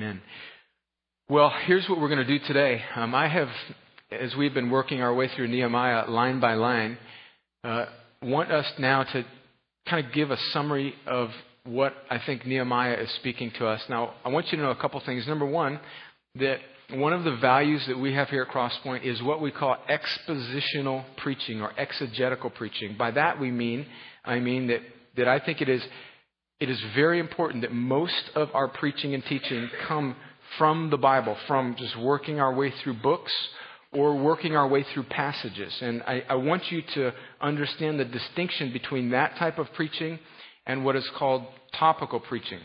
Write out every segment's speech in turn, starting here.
Amen. Well, here's what we're going to do today. Um, I have, as we've been working our way through Nehemiah line by line, uh, want us now to kind of give a summary of what I think Nehemiah is speaking to us. Now, I want you to know a couple things. Number one, that one of the values that we have here at Crosspoint is what we call expositional preaching or exegetical preaching. By that we mean, I mean that, that I think it is it is very important that most of our preaching and teaching come from the Bible, from just working our way through books or working our way through passages. And I, I, want you to understand the distinction between that type of preaching and what is called topical preaching.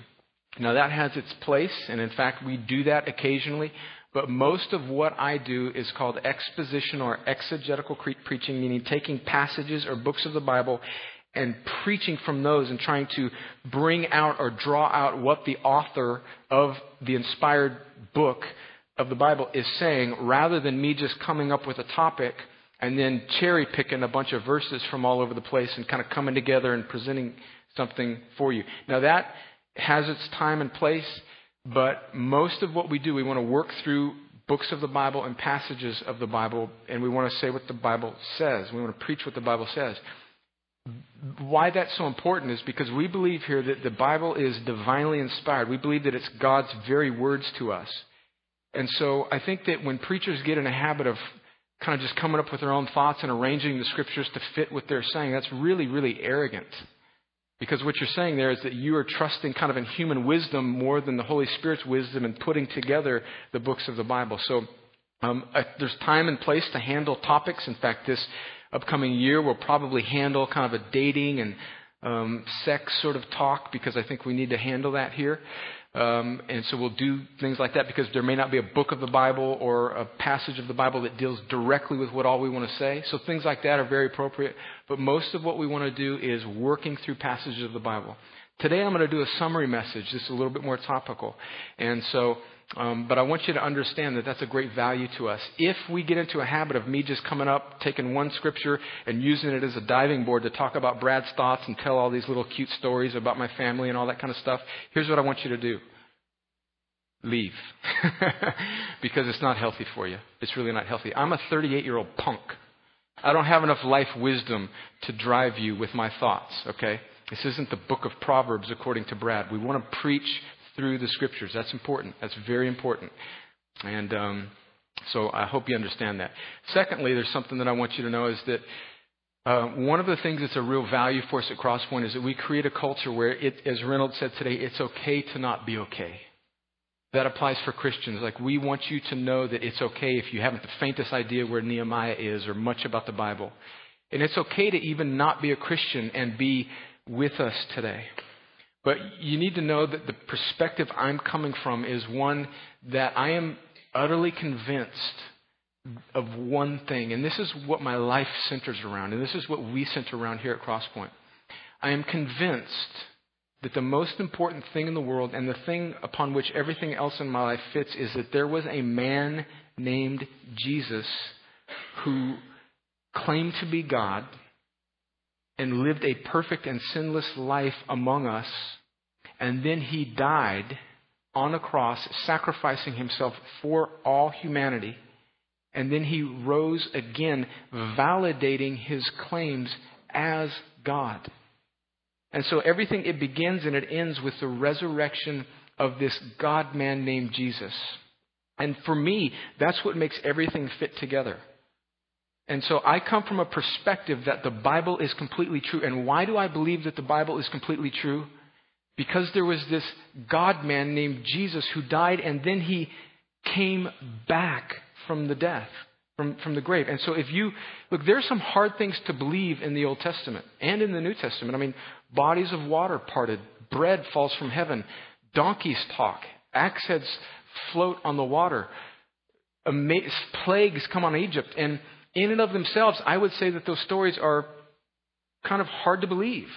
Now, that has its place, and in fact, we do that occasionally. But most of what I do is called exposition or exegetical preaching, meaning taking passages or books of the Bible and preaching from those and trying to bring out or draw out what the author of the inspired book of the Bible is saying rather than me just coming up with a topic and then cherry picking a bunch of verses from all over the place and kind of coming together and presenting something for you. Now that has its time and place, but most of what we do, we want to work through books of the Bible and passages of the Bible, and we want to say what the Bible says. We want to preach what the Bible says why that's so important is because we believe here that the Bible is divinely inspired. We believe that it's God's very words to us. And so I think that when preachers get in a habit of kind of just coming up with their own thoughts and arranging the scriptures to fit what they're saying, that's really, really arrogant. Because what you're saying there is that you are trusting kind of in human wisdom more than the Holy Spirit's wisdom in putting together the books of the Bible. So um, there's time and place to handle topics. In fact, this upcoming year, we'll probably handle kind of a dating and um, sex sort of talk because I think we need to handle that here. Um, and so we'll do things like that because there may not be a book of the Bible or a passage of the Bible that deals directly with what all we want to say. So things like that are very appropriate. But most of what we want to do is working through passages of the Bible. Today I'm going to do a summary message, just a little bit more topical. And so um, but I want you to understand that that's a great value to us. If we get into a habit of me just coming up, taking one scripture and using it as a diving board to talk about Brad's thoughts and tell all these little cute stories about my family and all that kind of stuff, here's what I want you to do leave. because it's not healthy for you. It's really not healthy. I'm a 38 year old punk. I don't have enough life wisdom to drive you with my thoughts, okay? This isn't the book of Proverbs according to Brad. We want to preach through the scriptures. That's important. That's very important. And um, so I hope you understand that. Secondly, there's something that I want you to know is that uh, one of the things that's a real value for us at Crosspoint is that we create a culture where, it, as Reynolds said today, it's okay to not be okay. That applies for Christians. Like, we want you to know that it's okay if you haven't the faintest idea where Nehemiah is or much about the Bible. And it's okay to even not be a Christian and be with us today. But you need to know that the perspective I'm coming from is one that I am utterly convinced of one thing, and this is what my life centers around, and this is what we center around here at Crosspoint. I am convinced that the most important thing in the world and the thing upon which everything else in my life fits is that there was a man named Jesus who claimed to be God and lived a perfect and sinless life among us. And then he died on a cross, sacrificing himself for all humanity. And then he rose again, validating his claims as God. And so everything, it begins and it ends with the resurrection of this God man named Jesus. And for me, that's what makes everything fit together. And so I come from a perspective that the Bible is completely true. And why do I believe that the Bible is completely true? Because there was this God man named Jesus who died and then he came back from the death, from, from the grave. And so if you look, there's some hard things to believe in the Old Testament and in the New Testament. I mean, bodies of water parted, bread falls from heaven, donkeys talk, axe heads float on the water, plagues come on Egypt. And in and of themselves, I would say that those stories are kind of hard to believe.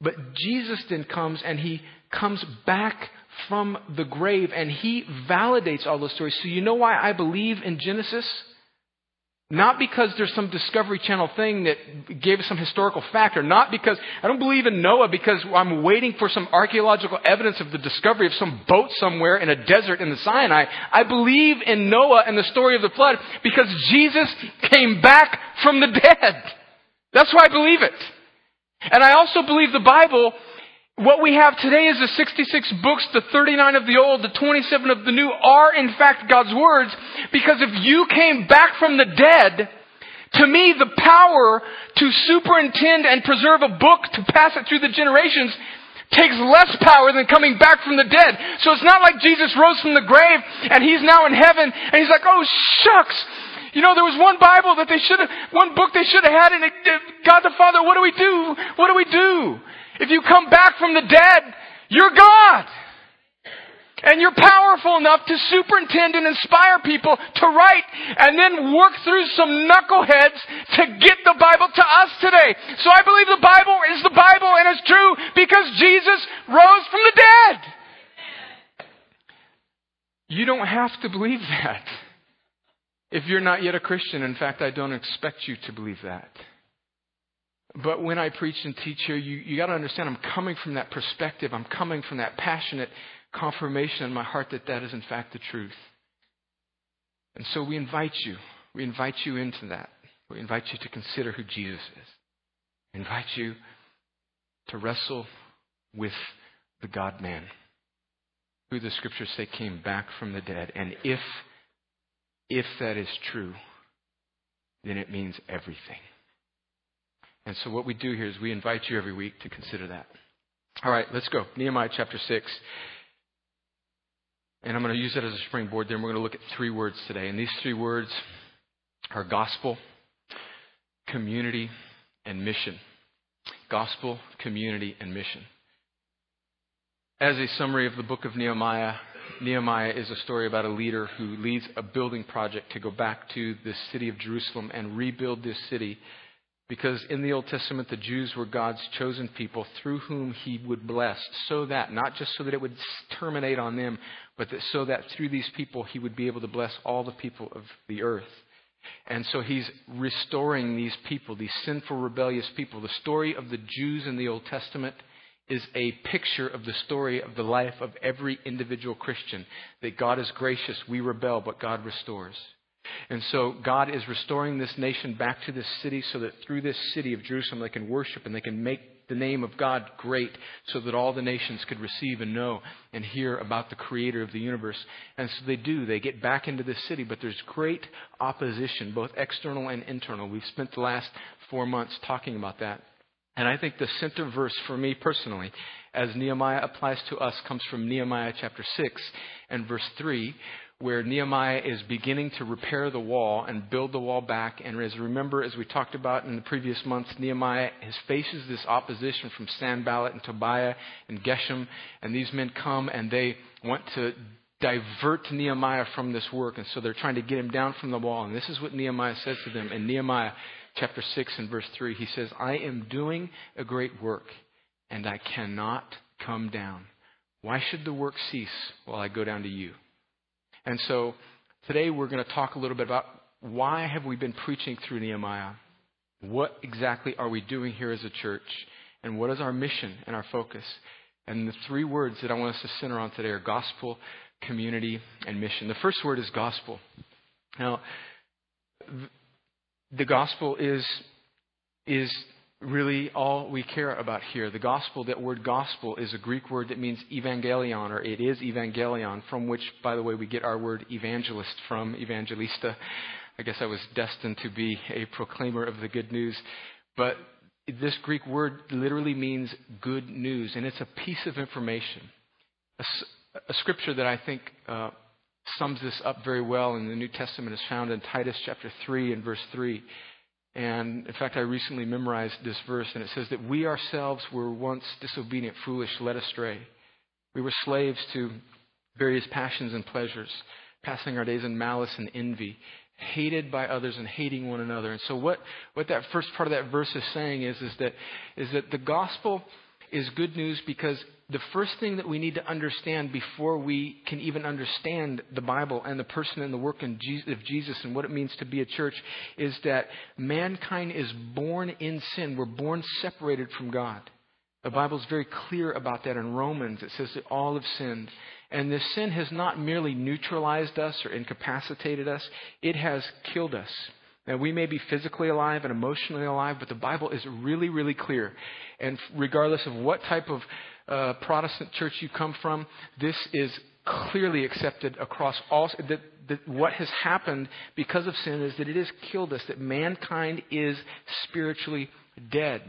But Jesus then comes and he comes back from the grave and he validates all those stories. So you know why I believe in Genesis? Not because there's some Discovery Channel thing that gave us some historical fact, or not because I don't believe in Noah because I'm waiting for some archaeological evidence of the discovery of some boat somewhere in a desert in the Sinai. I believe in Noah and the story of the flood because Jesus came back from the dead. That's why I believe it. And I also believe the Bible what we have today is the 66 books, the 39 of the old, the 27 of the new are in fact God's words because if you came back from the dead, to me the power to superintend and preserve a book to pass it through the generations takes less power than coming back from the dead. So it's not like Jesus rose from the grave and he's now in heaven and he's like, oh shucks, you know, there was one Bible that they should have, one book they should have had, and it, God the Father, what do we do? What do we do? If you come back from the dead, you're God. And you're powerful enough to superintend and inspire people to write and then work through some knuckleheads to get the Bible to us today. So I believe the Bible is the Bible and it's true because Jesus rose from the dead. You don't have to believe that if you're not yet a Christian. In fact, I don't expect you to believe that. But when I preach and teach here, you, you got to understand I'm coming from that perspective. I'm coming from that passionate confirmation in my heart that that is in fact the truth. And so we invite you. We invite you into that. We invite you to consider who Jesus is. We invite you to wrestle with the God man, who the scriptures say came back from the dead. And if, if that is true, then it means everything. And so what we do here is we invite you every week to consider that. All right, let's go. Nehemiah chapter 6. And I'm going to use that as a springboard. Then we're going to look at three words today. And these three words are gospel, community, and mission. Gospel, community, and mission. As a summary of the book of Nehemiah, Nehemiah is a story about a leader who leads a building project to go back to the city of Jerusalem and rebuild this city because in the Old Testament, the Jews were God's chosen people through whom He would bless, so that, not just so that it would terminate on them, but that so that through these people He would be able to bless all the people of the earth. And so He's restoring these people, these sinful, rebellious people. The story of the Jews in the Old Testament is a picture of the story of the life of every individual Christian. That God is gracious, we rebel, but God restores. And so God is restoring this nation back to this city so that through this city of Jerusalem they can worship and they can make the name of God great so that all the nations could receive and know and hear about the creator of the universe. And so they do. They get back into this city, but there's great opposition, both external and internal. We've spent the last four months talking about that. And I think the center verse for me personally, as Nehemiah applies to us, comes from Nehemiah chapter 6 and verse 3, where Nehemiah is beginning to repair the wall and build the wall back. And as remember, as we talked about in the previous months, Nehemiah has faces this opposition from Sanballat and Tobiah and Geshem, and these men come and they want to divert Nehemiah from this work, and so they're trying to get him down from the wall. And this is what Nehemiah says to them in Nehemiah chapter 6 and verse 3. He says, I am doing a great work, and I cannot come down. Why should the work cease while I go down to you? And so today we're going to talk a little bit about why have we been preaching through Nehemiah? What exactly are we doing here as a church? And what is our mission and our focus? And the three words that I want us to center on today are gospel, community, and mission. The first word is gospel. Now, the gospel is, is really all we care about here. The gospel, that word gospel, is a Greek word that means evangelion, or it is evangelion, from which, by the way, we get our word evangelist from, evangelista. I guess I was destined to be a proclaimer of the good news. But this Greek word literally means good news, and it's a piece of information. A, a scripture that I think uh, sums this up very well in the New Testament is found in Titus chapter 3 and verse 3. And in fact, I recently memorized this verse, and it says that we ourselves were once disobedient, foolish, led astray. We were slaves to various passions and pleasures, passing our days in malice and envy, hated by others and hating one another. And so, what, what that first part of that verse is saying is, is, that, is that the gospel is good news because the first thing that we need to understand before we can even understand the Bible and the person and the work of Jesus and what it means to be a church is that mankind is born in sin. We're born separated from God. The Bible is very clear about that in Romans. It says that all have sinned. And this sin has not merely neutralized us or incapacitated us, it has killed us. Now, we may be physically alive and emotionally alive, but the Bible is really, really clear. And regardless of what type of uh, Protestant church you come from, this is clearly accepted across all. That, that what has happened because of sin is that it has killed us, that mankind is spiritually dead.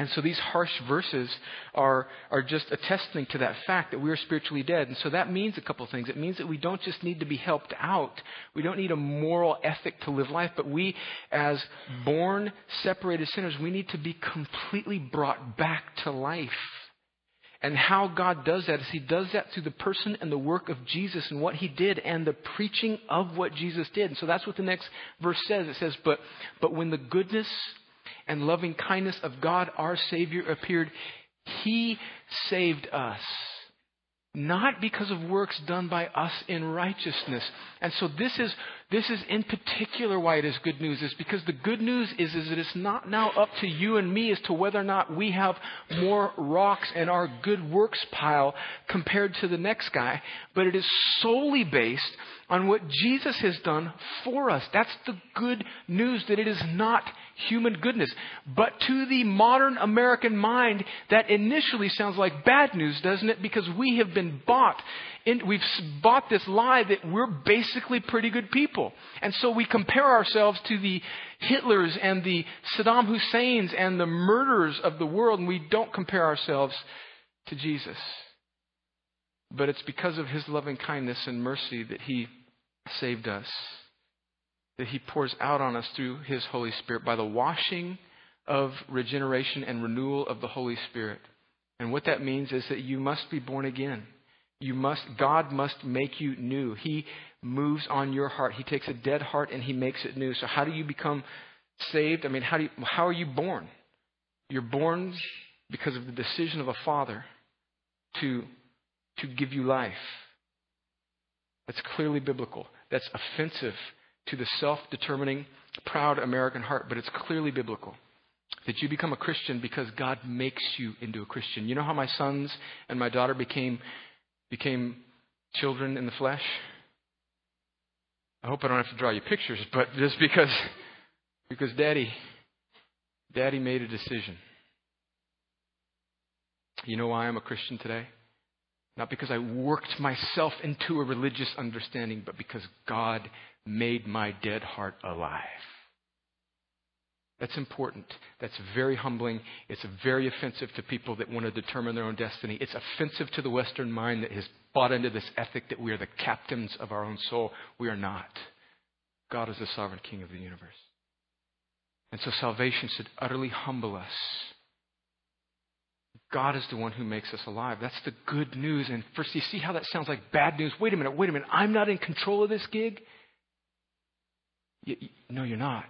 And so these harsh verses are, are just attesting to that fact that we are spiritually dead. And so that means a couple things. It means that we don't just need to be helped out. We don't need a moral ethic to live life, but we, as born separated sinners, we need to be completely brought back to life. And how God does that is He does that through the person and the work of Jesus and what He did and the preaching of what Jesus did. And so that's what the next verse says. It says, But, but when the goodness and loving kindness of God our Savior appeared, He saved us. Not because of works done by us in righteousness. And so this is, this is in particular why it is good news, is because the good news is, is that it's not now up to you and me as to whether or not we have more rocks in our good works pile compared to the next guy, but it is solely based on what Jesus has done for us. That's the good news that it is not human goodness. But to the modern American mind, that initially sounds like bad news, doesn't it? Because we have been bought. In, we've bought this lie that we're basically pretty good people. And so we compare ourselves to the Hitlers and the Saddam Husseins and the murderers of the world, and we don't compare ourselves to Jesus. But it's because of his loving kindness and mercy that he saved us, that He pours out on us through His Holy Spirit by the washing of regeneration and renewal of the Holy Spirit. And what that means is that you must be born again. You must, God must make you new. He moves on your heart. He takes a dead heart and He makes it new. So how do you become saved? I mean, how do you, how are you born? You're born because of the decision of a father to, to give you life. That's clearly biblical. That's offensive to the self determining, proud American heart, but it's clearly biblical. That you become a Christian because God makes you into a Christian. You know how my sons and my daughter became, became children in the flesh? I hope I don't have to draw you pictures, but just because, because daddy, daddy made a decision. You know why I'm a Christian today? Not because I worked myself into a religious understanding, but because God made my dead heart alive. That's important. That's very humbling. It's very offensive to people that want to determine their own destiny. It's offensive to the Western mind that has bought into this ethic that we are the captains of our own soul. We are not. God is the sovereign king of the universe. And so salvation should utterly humble us God is the one who makes us alive. That's the good news. And first, you see how that sounds like bad news? Wait a minute, wait a minute. I'm not in control of this gig? You, you, no, you're not.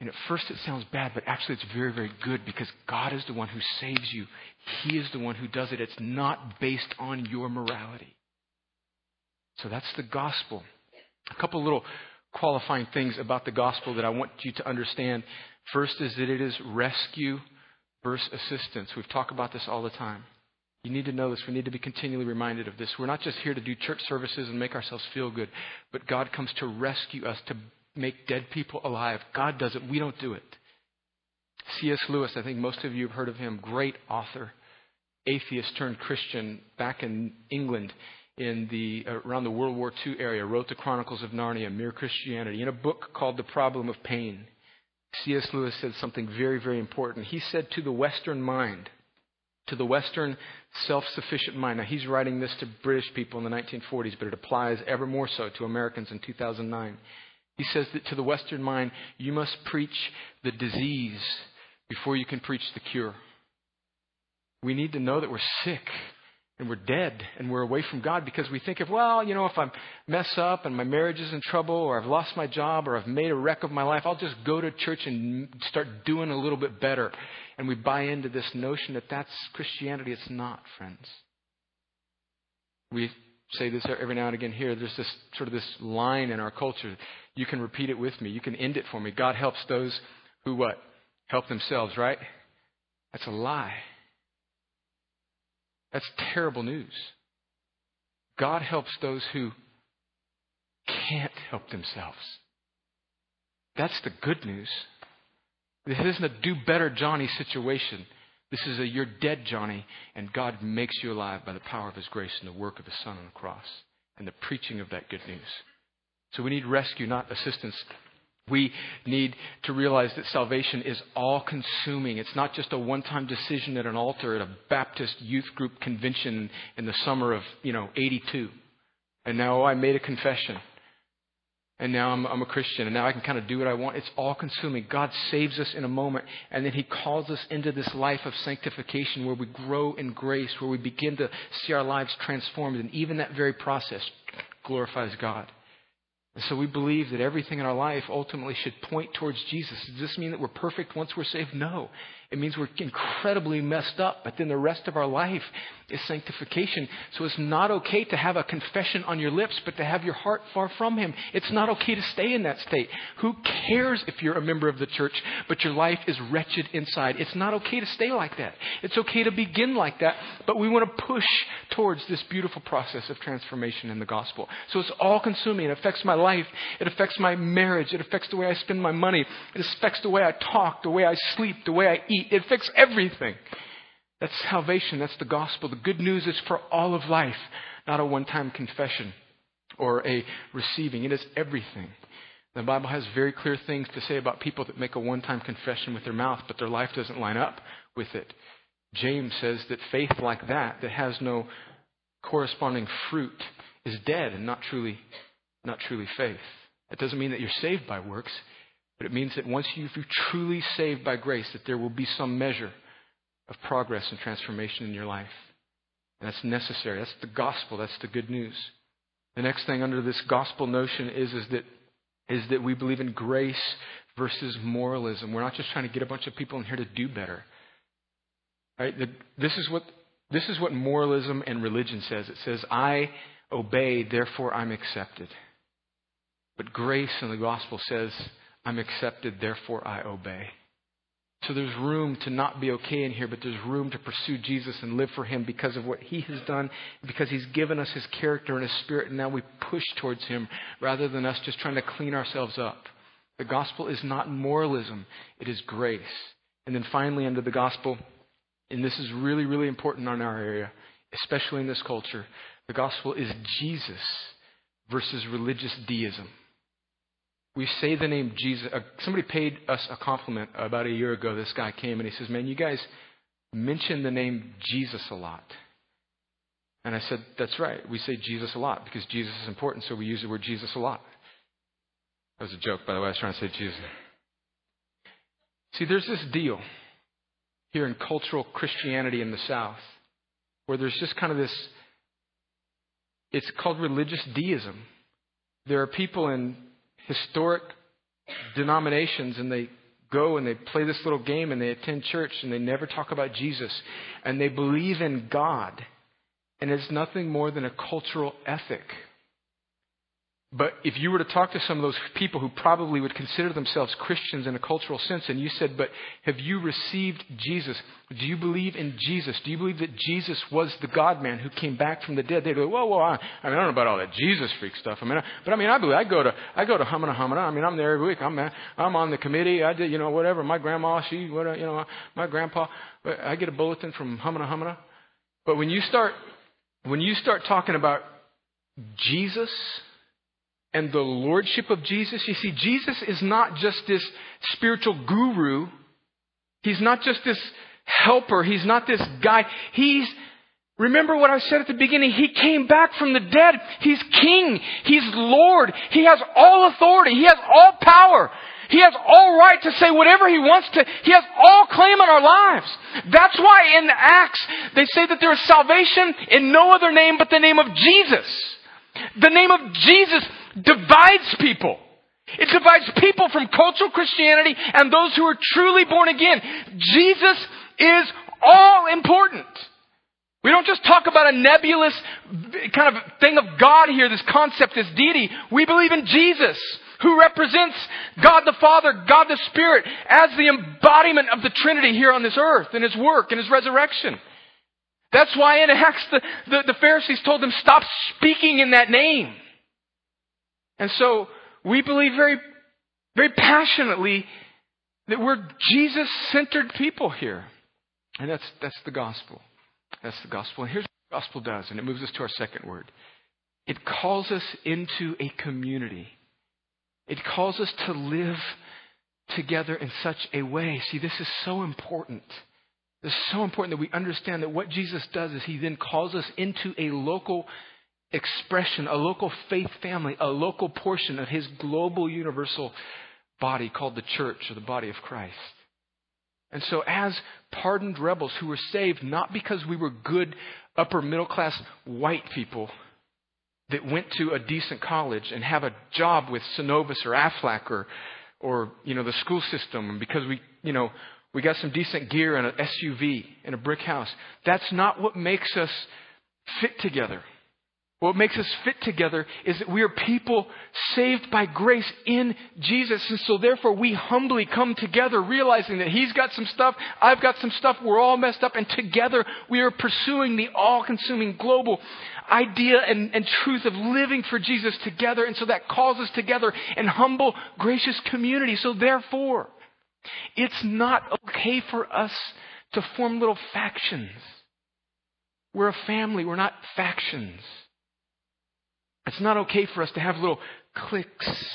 And at first it sounds bad, but actually it's very, very good because God is the one who saves you. He is the one who does it. It's not based on your morality. So that's the gospel. A couple little qualifying things about the gospel that I want you to understand. First is that it is rescue verse assistance. We've talked about this all the time. You need to know this. We need to be continually reminded of this. We're not just here to do church services and make ourselves feel good, but God comes to rescue us, to make dead people alive. God does it. We don't do it. C.S. Lewis, I think most of you have heard of him, great author, atheist turned Christian back in England in the uh, around the World War II area, wrote the Chronicles of Narnia, Mere Christianity, in a book called The Problem of Pain. C.S. Lewis said something very, very important. He said to the Western mind, to the Western self sufficient mind. Now, he's writing this to British people in the 1940s, but it applies ever more so to Americans in 2009. He says that to the Western mind, you must preach the disease before you can preach the cure. We need to know that we're sick and we're dead and we're away from God because we think of, well, you know, if I mess up and my marriage is in trouble or I've lost my job or I've made a wreck of my life, I'll just go to church and start doing a little bit better. And we buy into this notion that that's Christianity. It's not, friends. We say this every now and again here. There's this sort of this line in our culture. You can repeat it with me. You can end it for me. God helps those who what? Help themselves, right? That's a lie. That's terrible news. God helps those who can't help themselves. That's the good news. This isn't a do better Johnny situation. This is a you're dead Johnny, and God makes you alive by the power of His grace and the work of His Son on the cross and the preaching of that good news. So we need rescue, not assistance. We need to realize that salvation is all consuming. It's not just a one time decision at an altar at a Baptist youth group convention in the summer of, you know, 82. And now I made a confession. And now I'm, I'm a Christian, and now I can kind of do what I want. It's all consuming. God saves us in a moment, and then He calls us into this life of sanctification where we grow in grace, where we begin to see our lives transformed, and even that very process glorifies God. And so we believe that everything in our life ultimately should point towards Jesus. Does this mean that we're perfect once we're saved? No. It means we're incredibly messed up, but then the rest of our life is sanctification. So it's not okay to have a confession on your lips, but to have your heart far from Him. It's not okay to stay in that state. Who cares if you're a member of the church, but your life is wretched inside? It's not okay to stay like that. It's okay to begin like that, but we want to push towards this beautiful process of transformation in the gospel. So it's all consuming. It affects my life. It affects my marriage. It affects the way I spend my money. It affects the way I talk, the way I sleep, the way I eat it fixes everything. That's salvation. That's the gospel. The good news is for all of life, not a one time confession or a receiving. It is everything. The Bible has very clear things to say about people that make a one time confession with their mouth, but their life doesn't line up with it. James says that faith like that, that has no corresponding fruit, is dead and not truly, not truly faith. That doesn't mean that you're saved by works. But it means that once you're truly saved by grace, that there will be some measure of progress and transformation in your life. And that's necessary. That's the gospel. That's the good news. The next thing under this gospel notion is, is that is that we believe in grace versus moralism. We're not just trying to get a bunch of people in here to do better. Right? The, this is what this is what moralism and religion says. It says, I obey, therefore I'm accepted. But grace in the gospel says, I'm accepted, therefore I obey. So there's room to not be okay in here, but there's room to pursue Jesus and live for Him because of what He has done, because He's given us His character and His Spirit, and now we push towards Him rather than us just trying to clean ourselves up. The gospel is not moralism, it is grace. And then finally, under the gospel, and this is really, really important in our area, especially in this culture, the gospel is Jesus versus religious deism we say the name Jesus. Uh, somebody paid us a compliment about a year ago. This guy came and he says, Man, you guys mention the name Jesus a lot. And I said, That's right. We say Jesus a lot because Jesus is important, so we use the word Jesus a lot. That was a joke, by the way. I was trying to say Jesus. See, there's this deal here in cultural Christianity in the South where there's just kind of this, it's called religious deism. There are people in historic denominations and they go and they play this little game and they attend church and they never talk about Jesus and they believe in God. And it's nothing more than a cultural ethic but if you were to talk to some of those people who probably would consider themselves Christians in a cultural sense, and you said, But have you received Jesus? Do you believe in Jesus? Do you believe that Jesus was the God man who came back from the dead? They'd go, Whoa, whoa, I, I mean, I don't know about all that Jesus freak stuff. I mean, I, but I mean, I believe, I go to, I go to Hamana Hamana. I mean, I'm there every week. I'm, I'm on the committee. I did, you know, whatever. My grandma, she, what, you know, my grandpa, I get a bulletin from Hamana Hamana. But when you start, when you start talking about Jesus, and the lordship of Jesus. You see, Jesus is not just this spiritual guru. He's not just this helper. He's not this guy. He's, remember what I said at the beginning? He came back from the dead. He's king. He's Lord. He has all authority. He has all power. He has all right to say whatever He wants to. He has all claim on our lives. That's why in Acts, they say that there is salvation in no other name but the name of Jesus. The name of Jesus divides people. It divides people from cultural Christianity and those who are truly born again. Jesus is all important. We don't just talk about a nebulous kind of thing of God here, this concept, this deity. We believe in Jesus, who represents God the Father, God the Spirit, as the embodiment of the Trinity here on this earth, in His work, in His resurrection. That's why in Acts the, the, the Pharisees told them, stop speaking in that name. And so we believe very, very passionately that we're Jesus centered people here. And that's, that's the gospel. That's the gospel. And here's what the gospel does, and it moves us to our second word it calls us into a community, it calls us to live together in such a way. See, this is so important. This is so important that we understand that what Jesus does is he then calls us into a local expression, a local faith family, a local portion of his global universal body called the church or the body of Christ. And so, as pardoned rebels who were saved not because we were good upper middle class white people that went to a decent college and have a job with Synovus or Aflac or, or you know, the school system, because we, you know, we got some decent gear and an SUV and a brick house. That's not what makes us fit together. What makes us fit together is that we are people saved by grace in Jesus. And so therefore we humbly come together realizing that He's got some stuff, I've got some stuff, we're all messed up, and together we are pursuing the all-consuming global idea and, and truth of living for Jesus together. And so that calls us together in humble, gracious community. So therefore, it's not okay for us to form little factions. We're a family, we're not factions. It's not okay for us to have little cliques.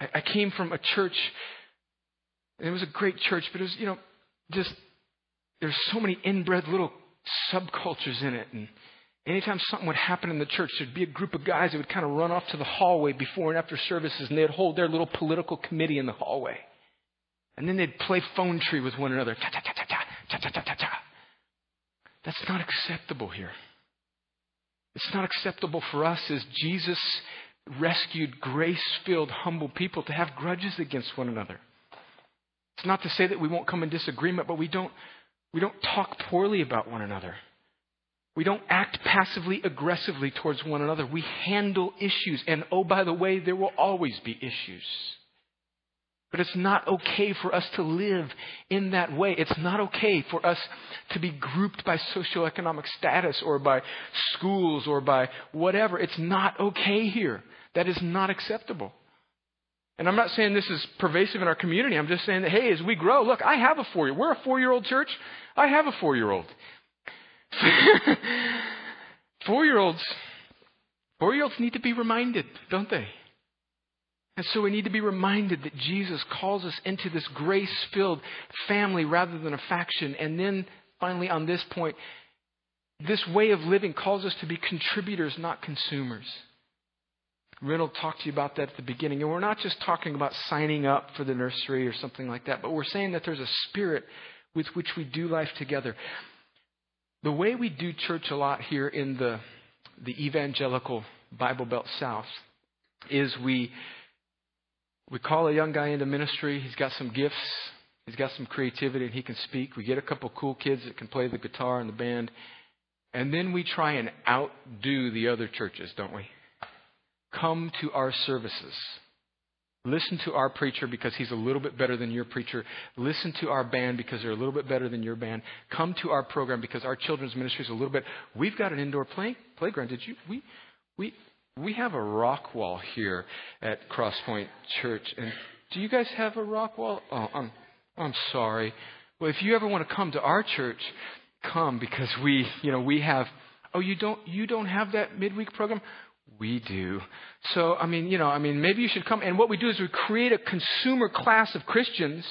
I, I came from a church, and it was a great church, but it was, you know, just, there's so many inbred little subcultures in it. And anytime something would happen in the church, there'd be a group of guys that would kind of run off to the hallway before and after services, and they'd hold their little political committee in the hallway. And then they'd play phone tree with one another. Ta ta ta ta ta ta ta ta ta ta. That's not acceptable here. It's not acceptable for us as Jesus rescued grace filled, humble people to have grudges against one another. It's not to say that we won't come in disagreement, but we don't, we don't talk poorly about one another. We don't act passively aggressively towards one another. We handle issues. And oh, by the way, there will always be issues. But it's not okay for us to live in that way. It's not okay for us to be grouped by socioeconomic status or by schools or by whatever. It's not okay here. That is not acceptable. And I'm not saying this is pervasive in our community. I'm just saying that, hey, as we grow, look, I have a four year old We're a four year old church. I have a four year old. four year olds. Four year olds need to be reminded, don't they? And so we need to be reminded that Jesus calls us into this grace filled family rather than a faction. And then finally, on this point, this way of living calls us to be contributors, not consumers. Reynolds talked to you about that at the beginning. And we're not just talking about signing up for the nursery or something like that, but we're saying that there's a spirit with which we do life together. The way we do church a lot here in the, the evangelical Bible Belt South is we we call a young guy into ministry. He's got some gifts. He's got some creativity and he can speak. We get a couple cool kids that can play the guitar and the band. And then we try and outdo the other churches, don't we? Come to our services. Listen to our preacher because he's a little bit better than your preacher. Listen to our band because they're a little bit better than your band. Come to our program because our children's ministry is a little bit. We've got an indoor play, playground. Did you? We, we, we have a rock wall here at Crosspoint Church. And do you guys have a rock wall? Oh, I'm, I'm sorry. Well, if you ever want to come to our church, come because we, you know, we have. Oh, you don't, you don't have that midweek program? We do. So, I mean, you know, I mean, maybe you should come. And what we do is we create a consumer class of Christians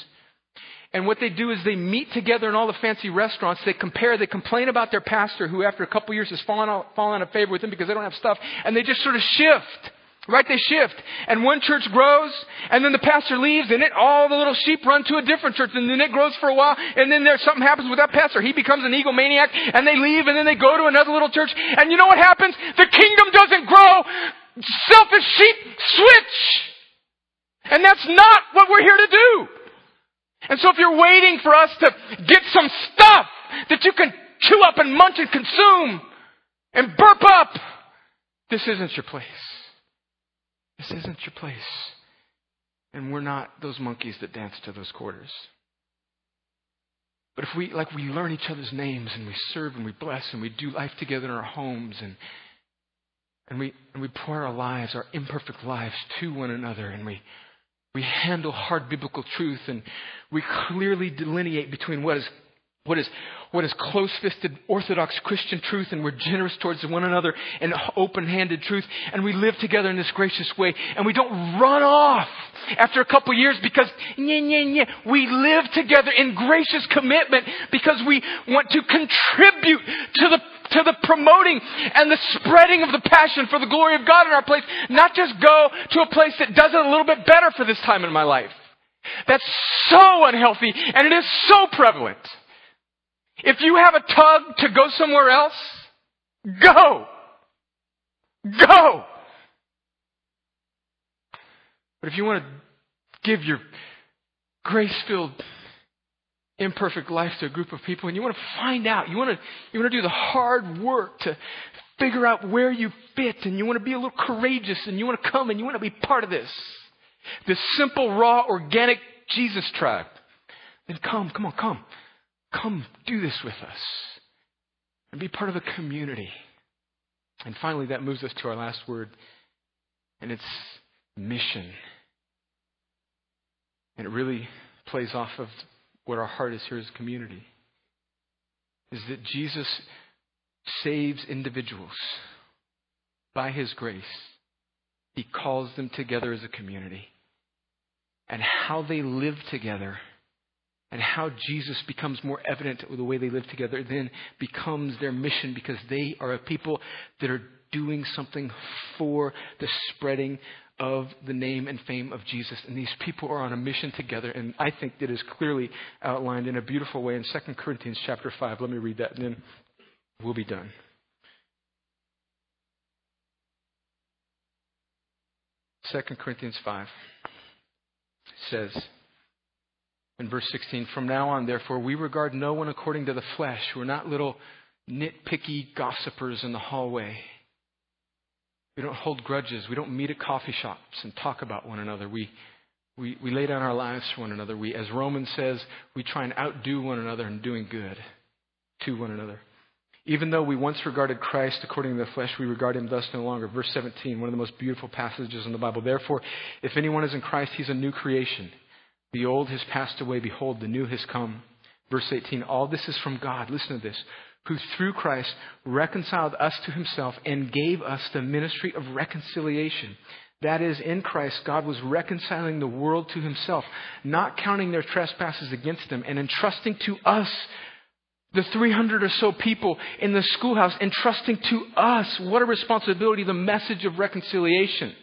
and what they do is they meet together in all the fancy restaurants. They compare, they complain about their pastor who, after a couple years, has fallen out, fallen out of favor with them because they don't have stuff. And they just sort of shift. Right? They shift. And one church grows, and then the pastor leaves, and it, all the little sheep run to a different church, and then it grows for a while, and then there's something happens with that pastor. He becomes an egomaniac, and they leave, and then they go to another little church, and you know what happens? The kingdom doesn't grow. Selfish sheep switch. And that's not what we're here to do. And so if you're waiting for us to get some stuff that you can chew up and munch and consume and burp up, this isn't your place. This isn't your place. And we're not those monkeys that dance to those quarters. But if we, like, we learn each other's names and we serve and we bless and we do life together in our homes and, and we, and we pour our lives, our imperfect lives to one another and we, we handle hard biblical truth and we clearly delineate between what is what is, what is close fisted Orthodox Christian truth, and we're generous towards one another and open handed truth, and we live together in this gracious way, and we don't run off after a couple of years because, nye, nye, nye. we live together in gracious commitment because we want to contribute to the to the promoting and the spreading of the passion for the glory of God in our place, not just go to a place that does it a little bit better for this time in my life. That's so unhealthy and it is so prevalent. If you have a tug to go somewhere else, go. Go. But if you want to give your grace filled, imperfect life to a group of people and you want to find out, you want to, you want to do the hard work to figure out where you fit and you want to be a little courageous and you want to come and you want to be part of this, this simple, raw, organic Jesus tribe, then come, come on, come. Come do this with us and be part of a community. And finally, that moves us to our last word, and it's mission. And it really plays off of what our heart is here as a community. Is that Jesus saves individuals by his grace. He calls them together as a community. And how they live together and how Jesus becomes more evident with the way they live together then becomes their mission because they are a people that are doing something for the spreading of the name and fame of Jesus. And these people are on a mission together, and I think that is clearly outlined in a beautiful way in 2 Corinthians chapter 5. Let me read that, and then we'll be done. Second Corinthians 5 says, in verse 16, from now on, therefore, we regard no one according to the flesh. We're not little nitpicky gossipers in the hallway. We don't hold grudges. We don't meet at coffee shops and talk about one another. We, we, we lay down our lives for one another. We, as Romans says, we try and outdo one another in doing good to one another. Even though we once regarded Christ according to the flesh, we regard him thus no longer. Verse 17, one of the most beautiful passages in the Bible. Therefore, if anyone is in Christ, he's a new creation. The old has passed away. Behold, the new has come. Verse 18 All this is from God. Listen to this. Who through Christ reconciled us to himself and gave us the ministry of reconciliation. That is, in Christ, God was reconciling the world to himself, not counting their trespasses against them, and entrusting to us, the 300 or so people in the schoolhouse, entrusting to us, what a responsibility, the message of reconciliation.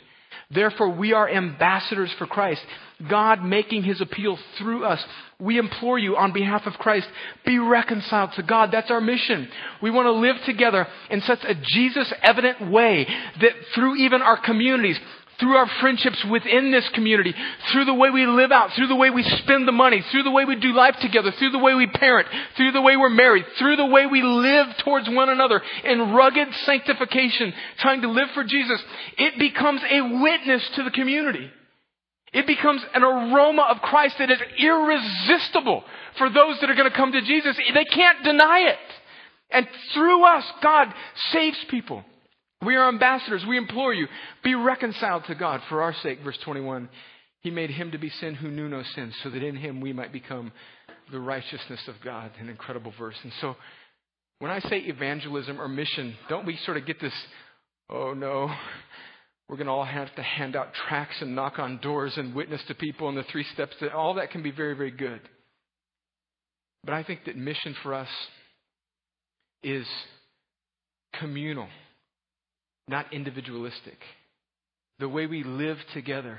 Therefore, we are ambassadors for Christ. God making his appeal through us. We implore you on behalf of Christ, be reconciled to God. That's our mission. We want to live together in such a Jesus evident way that through even our communities, through our friendships within this community, through the way we live out, through the way we spend the money, through the way we do life together, through the way we parent, through the way we're married, through the way we live towards one another in rugged sanctification, trying to live for Jesus, it becomes a witness to the community. It becomes an aroma of Christ that is irresistible for those that are going to come to Jesus. They can't deny it. And through us, God saves people. We are ambassadors. We implore you, be reconciled to God for our sake. Verse 21. He made him to be sin who knew no sin, so that in him we might become the righteousness of God. An incredible verse. And so, when I say evangelism or mission, don't we sort of get this, oh no, we're going to all have to hand out tracts and knock on doors and witness to people and the three steps. That all that can be very, very good. But I think that mission for us is communal not individualistic. the way we live together,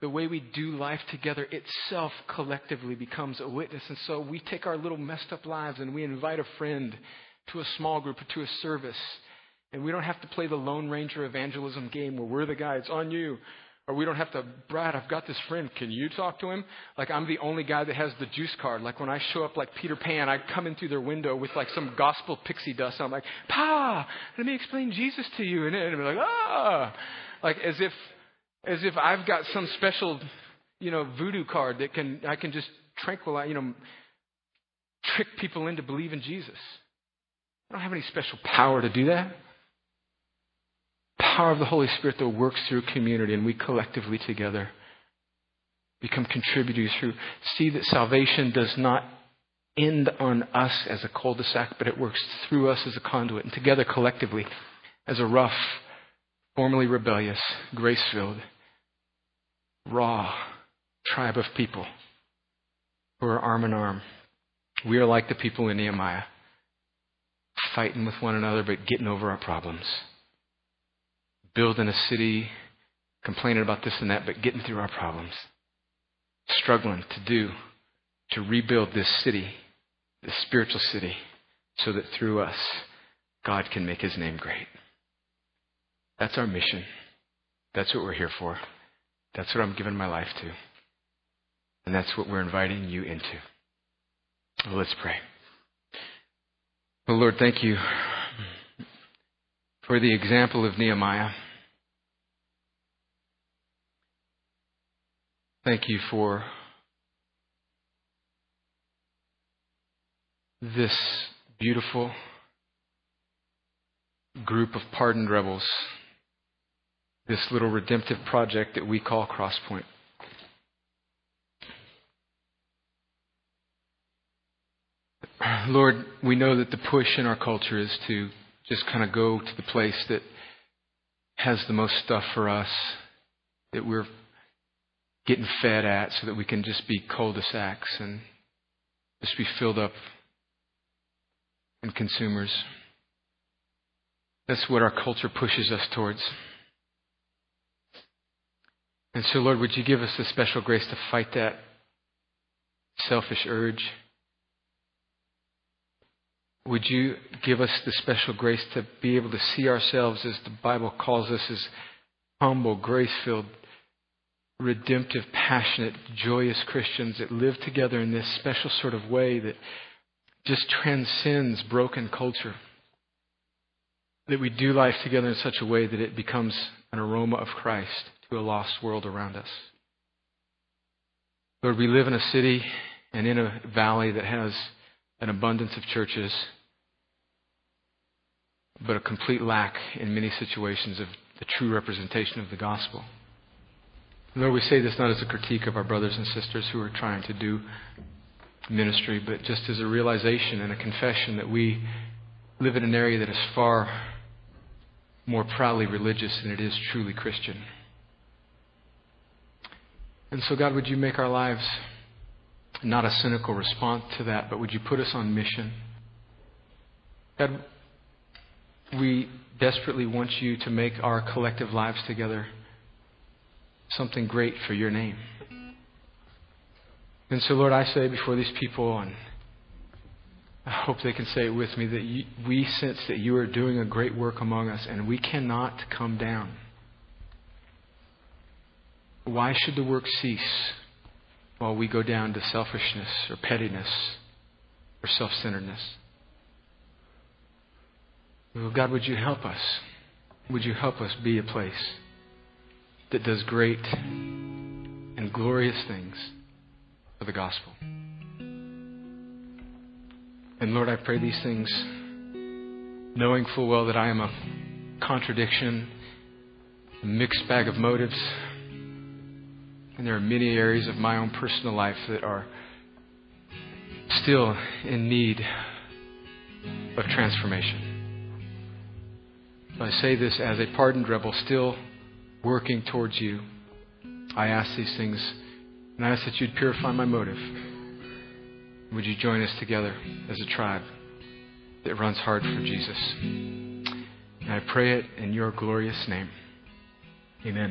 the way we do life together itself collectively becomes a witness. And so we take our little messed up lives and we invite a friend to a small group or to a service. And we don't have to play the Lone Ranger evangelism game where we're the guy, it's on you. Or we don't have to, Brad, I've got this friend. Can you talk to him? Like I'm the only guy that has the juice card. Like when I show up like Peter Pan, I come in through their window with like some gospel pixie dust. I'm like, Pa, let me explain Jesus to you. And they're like, ah. Like as if as if I've got some special, you know, voodoo card that can I can just tranquilize, you know, trick people into believing Jesus. I don't have any special power to do that. Power of the Holy Spirit that works through community, and we collectively together become contributors who see that salvation does not end on us as a cul-de-sac, but it works through us as a conduit, and together collectively as a rough, formerly rebellious, grace-filled, raw tribe of people who are arm in arm. We are like the people in Nehemiah, fighting with one another but getting over our problems. Building a city, complaining about this and that, but getting through our problems. Struggling to do, to rebuild this city, this spiritual city, so that through us, God can make his name great. That's our mission. That's what we're here for. That's what I'm giving my life to. And that's what we're inviting you into. Well, let's pray. Well, Lord, thank you for the example of Nehemiah. Thank you for this beautiful group of pardoned rebels this little redemptive project that we call Crosspoint. Lord, we know that the push in our culture is to just kind of go to the place that has the most stuff for us, that we're getting fed at, so that we can just be cul-de-sacs and just be filled up and consumers. That's what our culture pushes us towards. And so, Lord, would you give us the special grace to fight that selfish urge? Would you give us the special grace to be able to see ourselves as the Bible calls us as humble, grace filled, redemptive, passionate, joyous Christians that live together in this special sort of way that just transcends broken culture? That we do life together in such a way that it becomes an aroma of Christ to a lost world around us. Lord, we live in a city and in a valley that has an abundance of churches, but a complete lack in many situations of the true representation of the gospel. Lord, we say this not as a critique of our brothers and sisters who are trying to do ministry, but just as a realization and a confession that we live in an area that is far more proudly religious than it is truly Christian. And so, God, would you make our lives not a cynical response to that, but would you put us on mission? God, we desperately want you to make our collective lives together something great for your name. And so, Lord, I say before these people, and I hope they can say it with me, that you, we sense that you are doing a great work among us, and we cannot come down. Why should the work cease while we go down to selfishness or pettiness or self centeredness? God, would you help us? Would you help us be a place that does great and glorious things for the gospel? And Lord, I pray these things knowing full well that I am a contradiction, a mixed bag of motives and there are many areas of my own personal life that are still in need of transformation. I say this as a pardoned rebel, still working towards you. I ask these things, and I ask that you'd purify my motive. Would you join us together as a tribe that runs hard for Jesus? And I pray it in your glorious name. Amen.